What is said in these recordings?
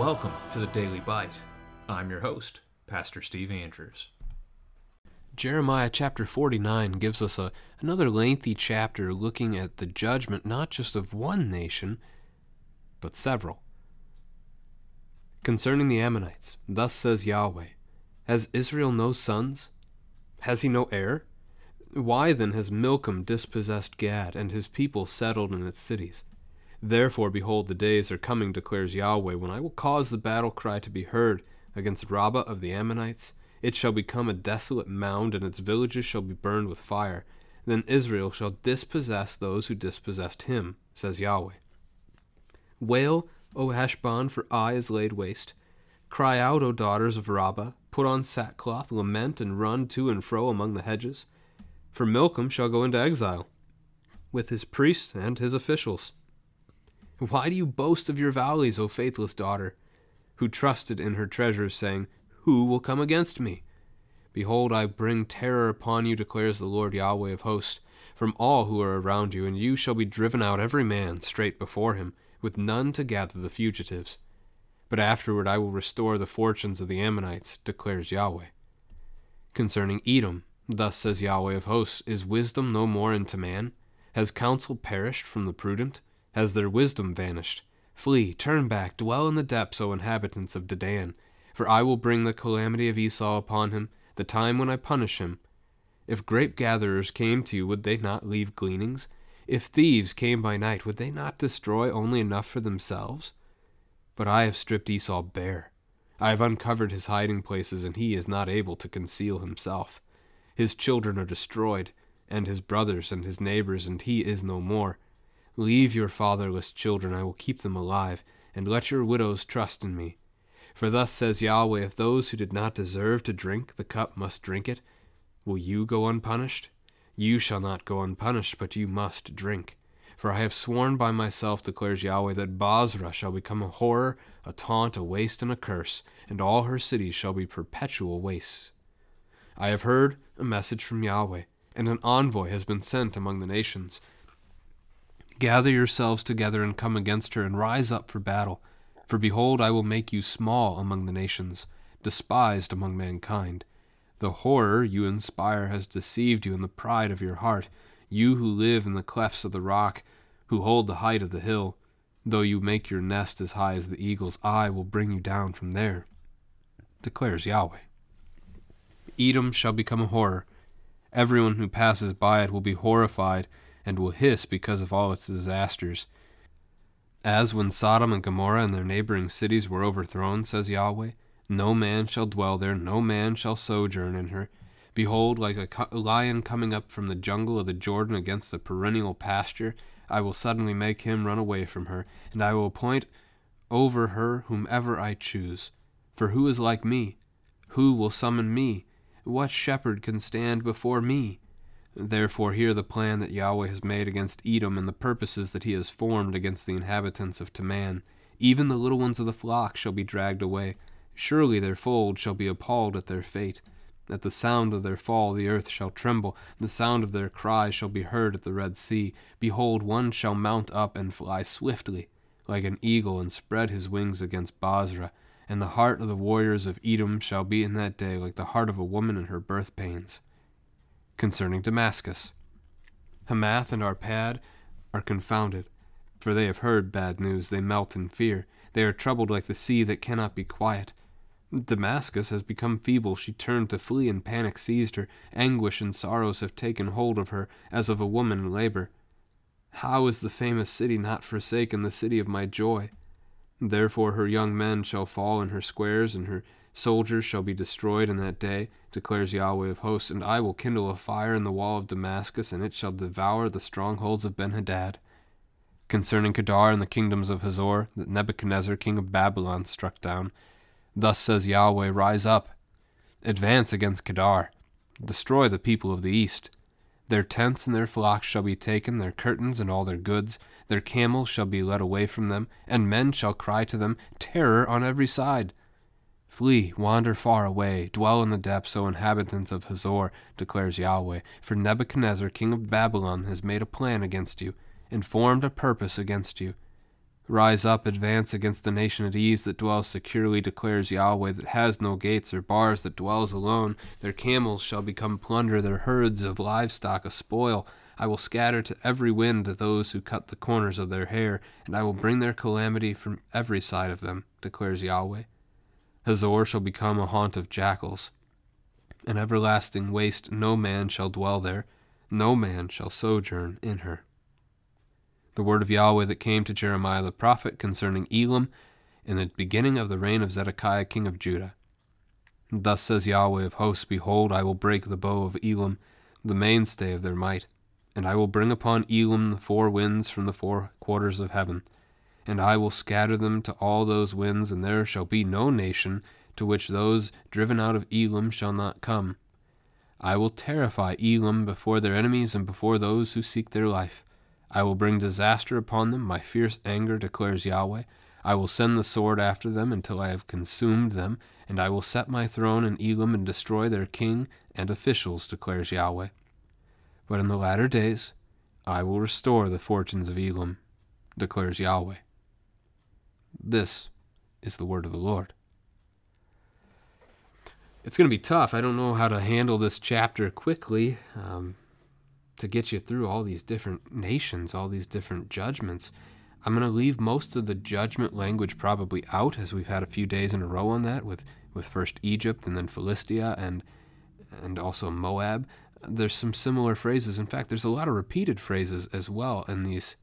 Welcome to the Daily Bite. I'm your host, Pastor Steve Andrews. Jeremiah chapter 49 gives us a, another lengthy chapter looking at the judgment not just of one nation, but several. Concerning the Ammonites, thus says Yahweh Has Israel no sons? Has he no heir? Why then has Milcom dispossessed Gad, and his people settled in its cities? Therefore, behold, the days are coming, declares Yahweh, when I will cause the battle cry to be heard against Rabbah of the Ammonites. It shall become a desolate mound, and its villages shall be burned with fire. Then Israel shall dispossess those who dispossessed him, says Yahweh. Wail, O Heshbon, for Ai is laid waste. Cry out, O daughters of Rabbah, put on sackcloth, lament, and run to and fro among the hedges. For Milcom shall go into exile, with his priests and his officials. Why do you boast of your valleys, O faithless daughter, who trusted in her treasures, saying, Who will come against me? Behold, I bring terror upon you, declares the Lord Yahweh of hosts, from all who are around you, and you shall be driven out every man straight before him with none to gather the fugitives. But afterward I will restore the fortunes of the Ammonites, declares Yahweh. Concerning Edom, thus says Yahweh of hosts, Is wisdom no more unto man? Has counsel perished from the prudent? Has their wisdom vanished? Flee, turn back, dwell in the depths, O inhabitants of Dedan, for I will bring the calamity of Esau upon him, the time when I punish him. If grape gatherers came to you, would they not leave gleanings? If thieves came by night, would they not destroy only enough for themselves? But I have stripped Esau bare. I have uncovered his hiding places, and he is not able to conceal himself. His children are destroyed, and his brothers and his neighbors, and he is no more. Leave your fatherless children, I will keep them alive, and let your widows trust in me. For thus says Yahweh, if those who did not deserve to drink the cup must drink it, will you go unpunished? You shall not go unpunished, but you must drink. For I have sworn by myself, declares Yahweh, that Bozrah shall become a horror, a taunt, a waste, and a curse, and all her cities shall be perpetual wastes. I have heard a message from Yahweh, and an envoy has been sent among the nations. Gather yourselves together and come against her, and rise up for battle. For behold, I will make you small among the nations, despised among mankind. The horror you inspire has deceived you in the pride of your heart, you who live in the clefts of the rock, who hold the height of the hill. Though you make your nest as high as the eagle's eye will bring you down from there, declares Yahweh. Edom shall become a horror. Everyone who passes by it will be horrified and will hiss because of all its disasters. As when Sodom and Gomorrah and their neighboring cities were overthrown, says Yahweh, no man shall dwell there, no man shall sojourn in her. Behold, like a lion coming up from the jungle of the Jordan against the perennial pasture, I will suddenly make him run away from her, and I will appoint over her whomever I choose. For who is like me? Who will summon me? What shepherd can stand before me? Therefore, hear the plan that Yahweh has made against Edom and the purposes that he has formed against the inhabitants of Teman. Even the little ones of the flock shall be dragged away. Surely their fold shall be appalled at their fate. At the sound of their fall the earth shall tremble, the sound of their cry shall be heard at the Red Sea. Behold, one shall mount up and fly swiftly, like an eagle, and spread his wings against Bozrah. And the heart of the warriors of Edom shall be in that day like the heart of a woman in her birth pains. Concerning Damascus Hamath and Arpad are confounded, for they have heard bad news. They melt in fear. They are troubled like the sea that cannot be quiet. Damascus has become feeble. She turned to flee, and panic seized her. Anguish and sorrows have taken hold of her, as of a woman in labor. How is the famous city not forsaken, the city of my joy? Therefore her young men shall fall in her squares, and her soldiers shall be destroyed in that day, declares Yahweh of hosts. And I will kindle a fire in the wall of Damascus, and it shall devour the strongholds of Benhadad. Concerning Kedar and the kingdoms of Hazor, that Nebuchadnezzar king of Babylon struck down, Thus says Yahweh, Rise up, advance against Kedar, destroy the people of the east. Their tents and their flocks shall be taken, their curtains and all their goods, their camels shall be led away from them, and men shall cry to them, Terror on every side. Flee, wander far away, dwell in the depths, O inhabitants of Hazor, declares Yahweh, for Nebuchadnezzar king of Babylon has made a plan against you, and formed a purpose against you. Rise up, advance against the nation at ease that dwells securely, declares Yahweh, that has no gates or bars, that dwells alone. Their camels shall become plunder, their herds of livestock a spoil. I will scatter to every wind those who cut the corners of their hair, and I will bring their calamity from every side of them, declares Yahweh. Hazor shall become a haunt of jackals. An everlasting waste, no man shall dwell there, no man shall sojourn in her the word of Yahweh that came to Jeremiah the prophet concerning Elam in the beginning of the reign of Zedekiah king of Judah. Thus says Yahweh of hosts Behold, I will break the bow of Elam, the mainstay of their might, and I will bring upon Elam the four winds from the four quarters of heaven, and I will scatter them to all those winds, and there shall be no nation to which those driven out of Elam shall not come. I will terrify Elam before their enemies and before those who seek their life. I will bring disaster upon them, my fierce anger, declares Yahweh. I will send the sword after them until I have consumed them, and I will set my throne in Elam and destroy their king and officials, declares Yahweh. But in the latter days I will restore the fortunes of Elam, declares Yahweh. This is the word of the Lord. It's going to be tough. I don't know how to handle this chapter quickly. Um, to get you through all these different nations, all these different judgments. I'm going to leave most of the judgment language probably out, as we've had a few days in a row on that with, with first Egypt and then Philistia and and also Moab. There's some similar phrases. In fact, there's a lot of repeated phrases as well in these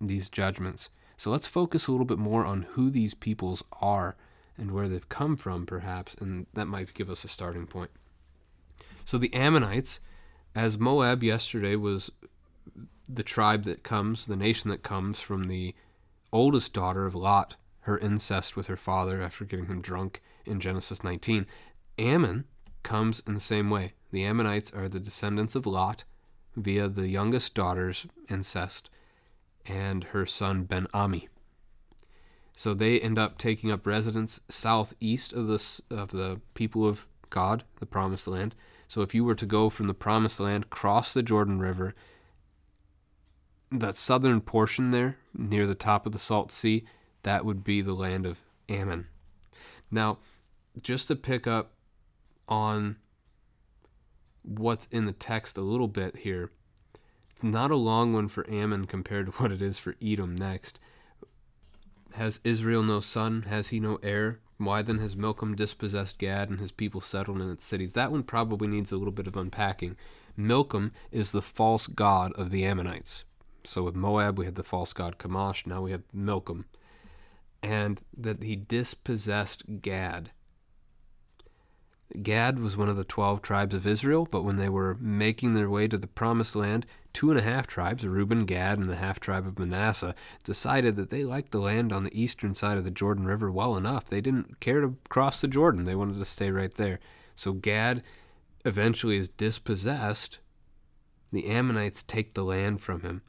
these judgments. So let's focus a little bit more on who these peoples are and where they've come from, perhaps, and that might give us a starting point. So the Ammonites as Moab yesterday was the tribe that comes, the nation that comes from the oldest daughter of Lot, her incest with her father after getting him drunk in Genesis 19. Ammon comes in the same way. The Ammonites are the descendants of Lot via the youngest daughter's incest and her son Ben Ami. So they end up taking up residence southeast of the of the people of God, the promised land, so if you were to go from the promised land, cross the Jordan River, that southern portion there, near the top of the Salt Sea, that would be the land of Ammon. Now, just to pick up on what's in the text a little bit here, not a long one for Ammon compared to what it is for Edom next. Has Israel no son? Has he no heir? Why then has Milcom dispossessed Gad and his people settled in its cities? That one probably needs a little bit of unpacking. Milcom is the false god of the Ammonites. So with Moab, we had the false god Chemosh. Now we have Milcom. And that he dispossessed Gad. Gad was one of the 12 tribes of Israel, but when they were making their way to the promised land, two and a half tribes, Reuben, Gad, and the half tribe of Manasseh, decided that they liked the land on the eastern side of the Jordan River well enough. They didn't care to cross the Jordan, they wanted to stay right there. So Gad eventually is dispossessed. The Ammonites take the land from him.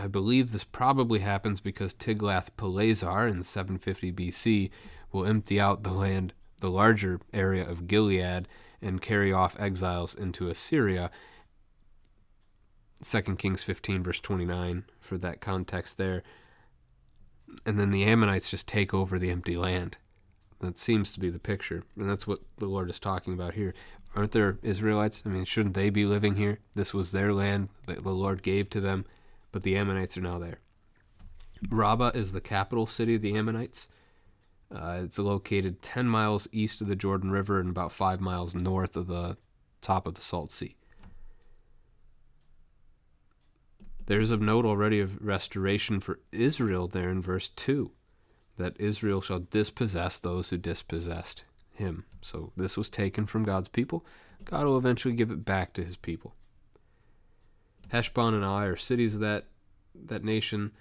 I believe this probably happens because Tiglath-Pileser in 750 BC will empty out the land the larger area of Gilead and carry off exiles into Assyria. 2 Kings 15, verse 29, for that context there. And then the Ammonites just take over the empty land. That seems to be the picture. And that's what the Lord is talking about here. Aren't there Israelites? I mean, shouldn't they be living here? This was their land that the Lord gave to them, but the Ammonites are now there. Rabbah is the capital city of the Ammonites. Uh, it's located 10 miles east of the Jordan River and about 5 miles north of the top of the Salt Sea. There's a note already of restoration for Israel there in verse 2 that Israel shall dispossess those who dispossessed him. So this was taken from God's people. God will eventually give it back to his people. Heshbon and Ai are cities of that, that nation.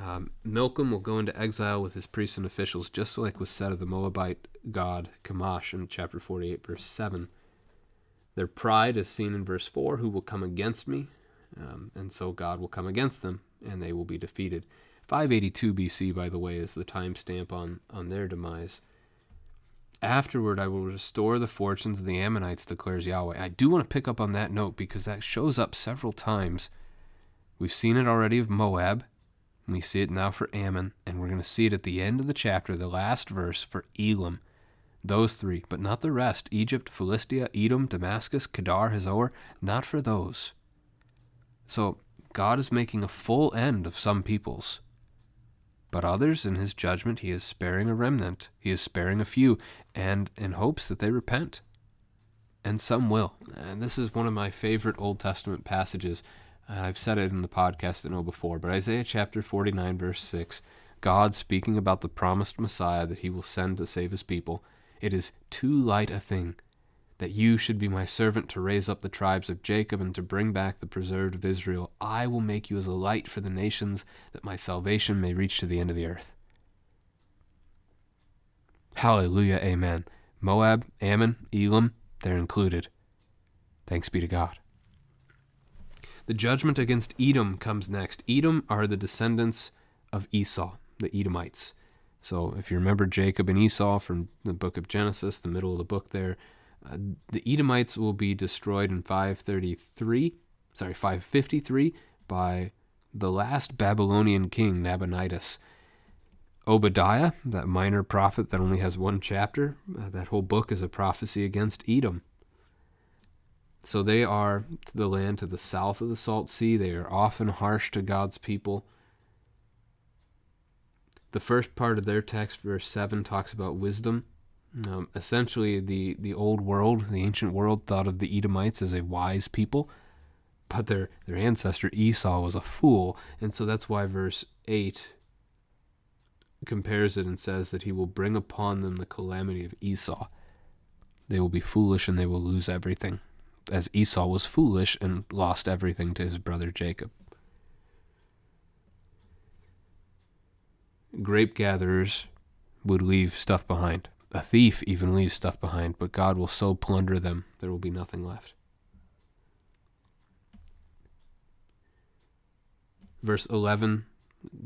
Um, Milcom will go into exile with his priests and officials, just like was said of the Moabite god Chemosh in chapter 48, verse 7. Their pride is seen in verse 4 who will come against me? Um, and so God will come against them, and they will be defeated. 582 BC, by the way, is the timestamp on, on their demise. Afterward, I will restore the fortunes of the Ammonites, declares Yahweh. I do want to pick up on that note because that shows up several times. We've seen it already of Moab, And we see it now for Ammon, and we're going to see it at the end of the chapter, the last verse for Elam. Those three, but not the rest Egypt, Philistia, Edom, Damascus, Kedar, Hazor, not for those. So God is making a full end of some peoples. But others, in his judgment, he is sparing a remnant, he is sparing a few, and in hopes that they repent. And some will. And this is one of my favorite Old Testament passages. Uh, I've said it in the podcast I know before, but Isaiah chapter 49, verse 6, God speaking about the promised Messiah that he will send to save his people. It is too light a thing that you should be my servant to raise up the tribes of Jacob and to bring back the preserved of Israel. I will make you as a light for the nations, that my salvation may reach to the end of the earth. Hallelujah, amen. Moab, Ammon, Elam, they're included. Thanks be to God. The judgment against Edom comes next. Edom are the descendants of Esau, the Edomites. So if you remember Jacob and Esau from the book of Genesis, the middle of the book there, the Edomites will be destroyed in 533, sorry, 553 by the last Babylonian king, Nabonidus. Obadiah, that minor prophet that only has one chapter, uh, that whole book is a prophecy against Edom. So they are to the land to the south of the Salt Sea. They are often harsh to God's people. The first part of their text, verse 7, talks about wisdom. Um, essentially, the, the old world, the ancient world, thought of the Edomites as a wise people, but their, their ancestor Esau was a fool. And so that's why verse 8 compares it and says that he will bring upon them the calamity of Esau. They will be foolish and they will lose everything, as Esau was foolish and lost everything to his brother Jacob. Grape gatherers would leave stuff behind. A thief even leaves stuff behind, but God will so plunder them there will be nothing left. Verse 11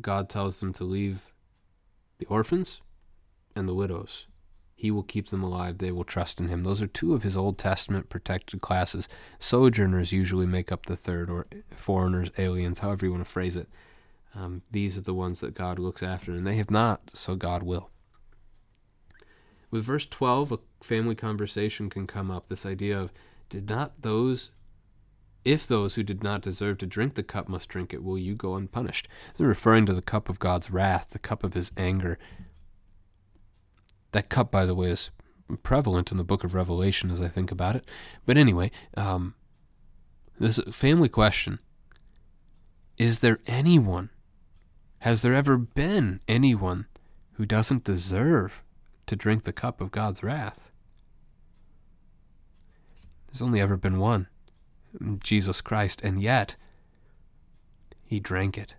God tells them to leave the orphans and the widows. He will keep them alive. They will trust in him. Those are two of his Old Testament protected classes. Sojourners usually make up the third, or foreigners, aliens, however you want to phrase it. Um, these are the ones that God looks after, and they have not, so God will. With verse 12, a family conversation can come up this idea of, did not those, if those who did not deserve to drink the cup must drink it, will you go unpunished? They're referring to the cup of God's wrath, the cup of his anger. That cup, by the way, is prevalent in the book of Revelation as I think about it. But anyway, um, this family question Is there anyone, has there ever been anyone who doesn't deserve to drink the cup of God's wrath. There's only ever been one Jesus Christ, and yet he drank it.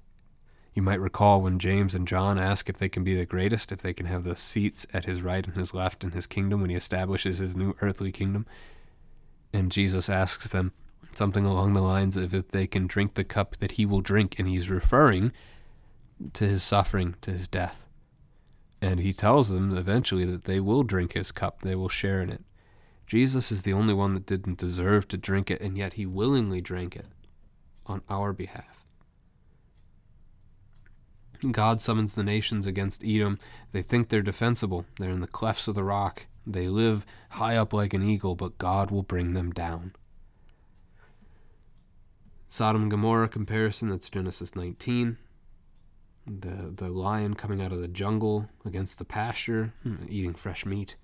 You might recall when James and John ask if they can be the greatest, if they can have the seats at his right and his left in his kingdom when he establishes his new earthly kingdom. And Jesus asks them something along the lines of if they can drink the cup that he will drink, and he's referring to his suffering, to his death. And he tells them eventually that they will drink his cup, they will share in it. Jesus is the only one that didn't deserve to drink it, and yet he willingly drank it on our behalf. God summons the nations against Edom. They think they're defensible. They're in the clefts of the rock. They live high up like an eagle, but God will bring them down. Sodom and Gomorrah comparison, that's Genesis 19 the the lion coming out of the jungle against the pasture, hmm, eating fresh meat.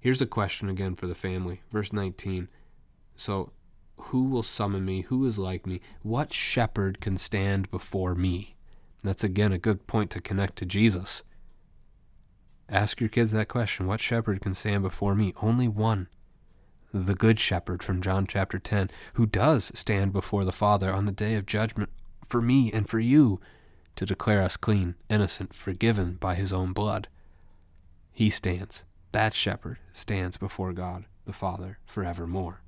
Here's a question again for the family. Verse 19. So, who will summon me? Who is like me? What shepherd can stand before me? that's again a good point to connect to Jesus. Ask your kids that question. What shepherd can stand before me? Only one. The Good Shepherd from John chapter 10, who does stand before the Father on the day of judgment for me and for you to declare us clean, innocent, forgiven by his own blood. He stands, that shepherd stands before God the Father forevermore.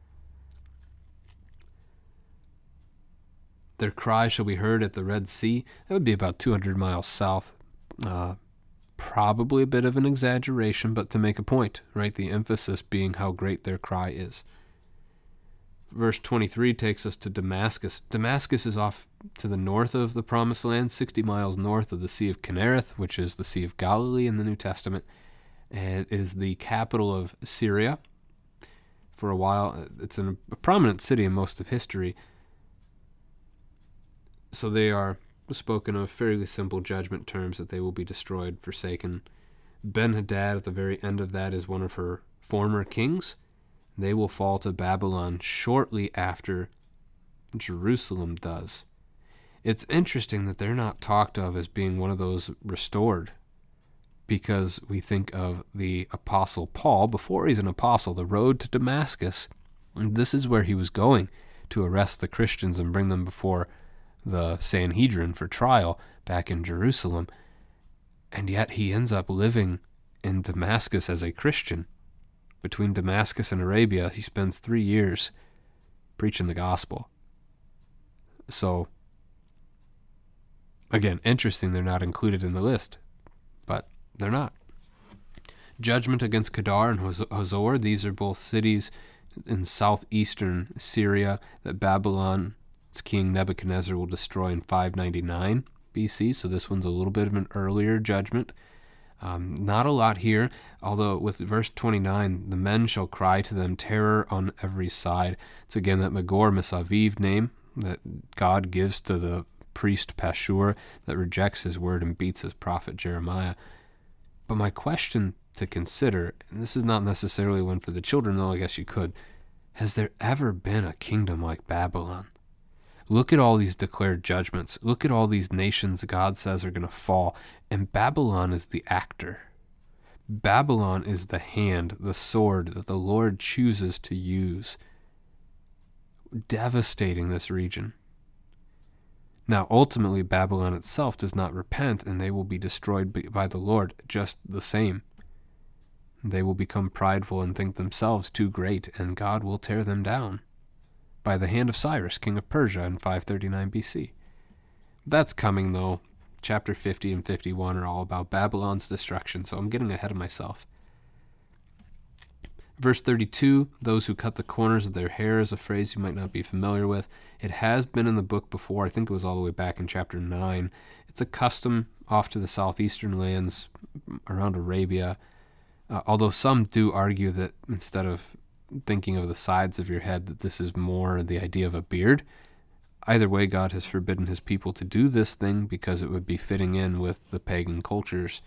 Their cry shall be heard at the Red Sea. That would be about 200 miles south. Uh, probably a bit of an exaggeration, but to make a point, right? The emphasis being how great their cry is. Verse 23 takes us to Damascus. Damascus is off to the north of the Promised Land, 60 miles north of the Sea of Kinnereth, which is the Sea of Galilee in the New Testament. It is the capital of Syria. For a while, it's a prominent city in most of history. So they are spoken of fairly simple judgment terms that they will be destroyed, forsaken. Ben Hadad at the very end of that is one of her former kings. They will fall to Babylon shortly after Jerusalem does. It's interesting that they're not talked of as being one of those restored because we think of the apostle Paul before he's an apostle the road to Damascus. And this is where he was going to arrest the Christians and bring them before the Sanhedrin for trial back in Jerusalem. And yet he ends up living in Damascus as a Christian between Damascus and Arabia, he spends three years preaching the gospel. So, again, interesting they're not included in the list, but they're not. Judgment against Kedar and Hazor, these are both cities in southeastern Syria that Babylon's king Nebuchadnezzar will destroy in 599 BC. So this one's a little bit of an earlier judgment. Um, not a lot here, although with verse 29, the men shall cry to them terror on every side. It's again that Magor Misaviv name that God gives to the priest Pashur that rejects his word and beats his prophet Jeremiah. But my question to consider, and this is not necessarily one for the children, though I guess you could, has there ever been a kingdom like Babylon? Look at all these declared judgments. Look at all these nations God says are going to fall. And Babylon is the actor. Babylon is the hand, the sword that the Lord chooses to use, devastating this region. Now, ultimately, Babylon itself does not repent, and they will be destroyed by the Lord just the same. They will become prideful and think themselves too great, and God will tear them down by the hand of Cyrus, king of Persia, in 539 BC. That's coming, though. Chapter 50 and 51 are all about Babylon's destruction, so I'm getting ahead of myself. Verse 32 Those who cut the corners of their hair is a phrase you might not be familiar with. It has been in the book before. I think it was all the way back in chapter 9. It's a custom off to the southeastern lands around Arabia. Uh, although some do argue that instead of thinking of the sides of your head that this is more the idea of a beard. Either way, God has forbidden his people to do this thing because it would be fitting in with the pagan cultures.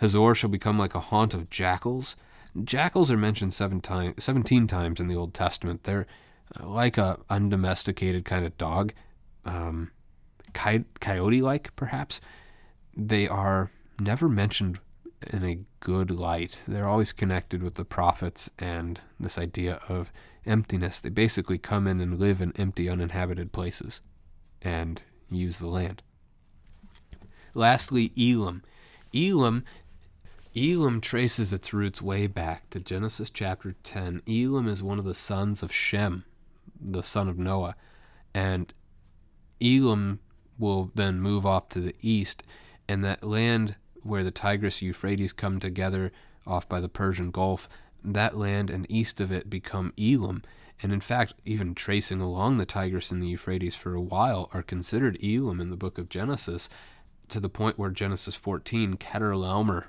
Hazor shall become like a haunt of jackals. Jackals are mentioned seven time, 17 times in the Old Testament. They're uh, like a undomesticated kind of dog, um, coyote like perhaps. They are never mentioned in a good light. They're always connected with the prophets and this idea of emptiness. They basically come in and live in empty, uninhabited places and use the land. Lastly, Elam. Elam Elam traces its roots way back to Genesis chapter 10. Elam is one of the sons of Shem, the son of Noah, and Elam will then move off to the east, and that land where the Tigris Euphrates come together off by the Persian Gulf, that land and east of it become Elam. And in fact, even tracing along the Tigris and the Euphrates for a while are considered Elam in the book of Genesis, to the point where Genesis 14, Chedorlaomer,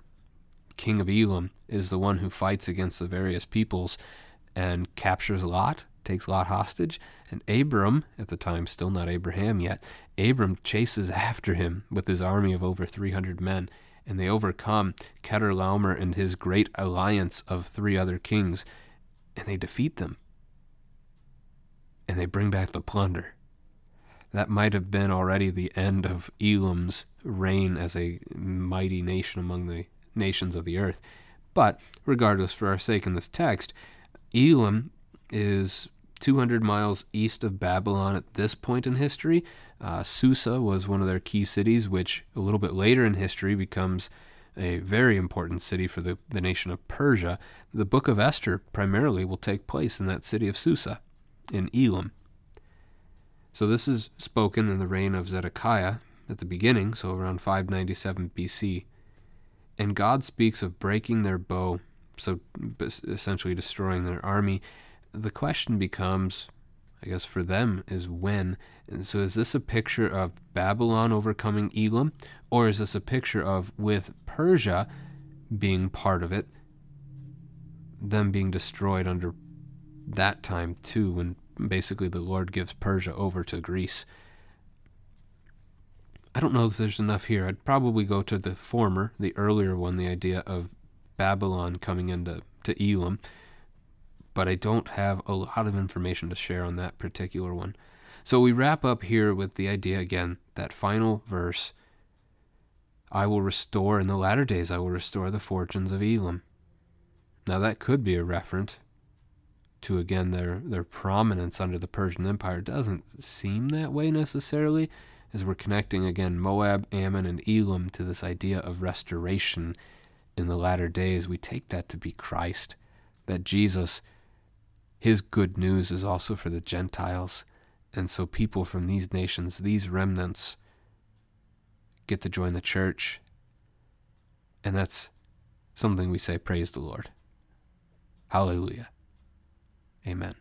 king of Elam, is the one who fights against the various peoples and captures Lot, takes Lot hostage, and Abram, at the time still not Abraham yet, Abram chases after him with his army of over 300 men and they overcome Chedorlaomer and his great alliance of three other kings, and they defeat them. And they bring back the plunder. That might have been already the end of Elam's reign as a mighty nation among the nations of the earth. But, regardless, for our sake in this text, Elam is 200 miles east of Babylon at this point in history. Uh, Susa was one of their key cities, which a little bit later in history becomes a very important city for the, the nation of Persia. The book of Esther primarily will take place in that city of Susa, in Elam. So this is spoken in the reign of Zedekiah at the beginning, so around 597 BC. And God speaks of breaking their bow, so essentially destroying their army, the question becomes, I guess for them, is when. And so is this a picture of Babylon overcoming Elam, or is this a picture of, with Persia being part of it, them being destroyed under that time too, when basically the Lord gives Persia over to Greece? I don't know if there's enough here. I'd probably go to the former, the earlier one, the idea of Babylon coming into to Elam, but I don't have a lot of information to share on that particular one. So we wrap up here with the idea again, that final verse I will restore in the latter days, I will restore the fortunes of Elam. Now that could be a reference to again their their prominence under the Persian Empire. It doesn't seem that way necessarily, as we're connecting again Moab, Ammon, and Elam to this idea of restoration in the latter days. We take that to be Christ, that Jesus, his good news is also for the Gentiles. And so people from these nations, these remnants, get to join the church. And that's something we say, praise the Lord. Hallelujah. Amen.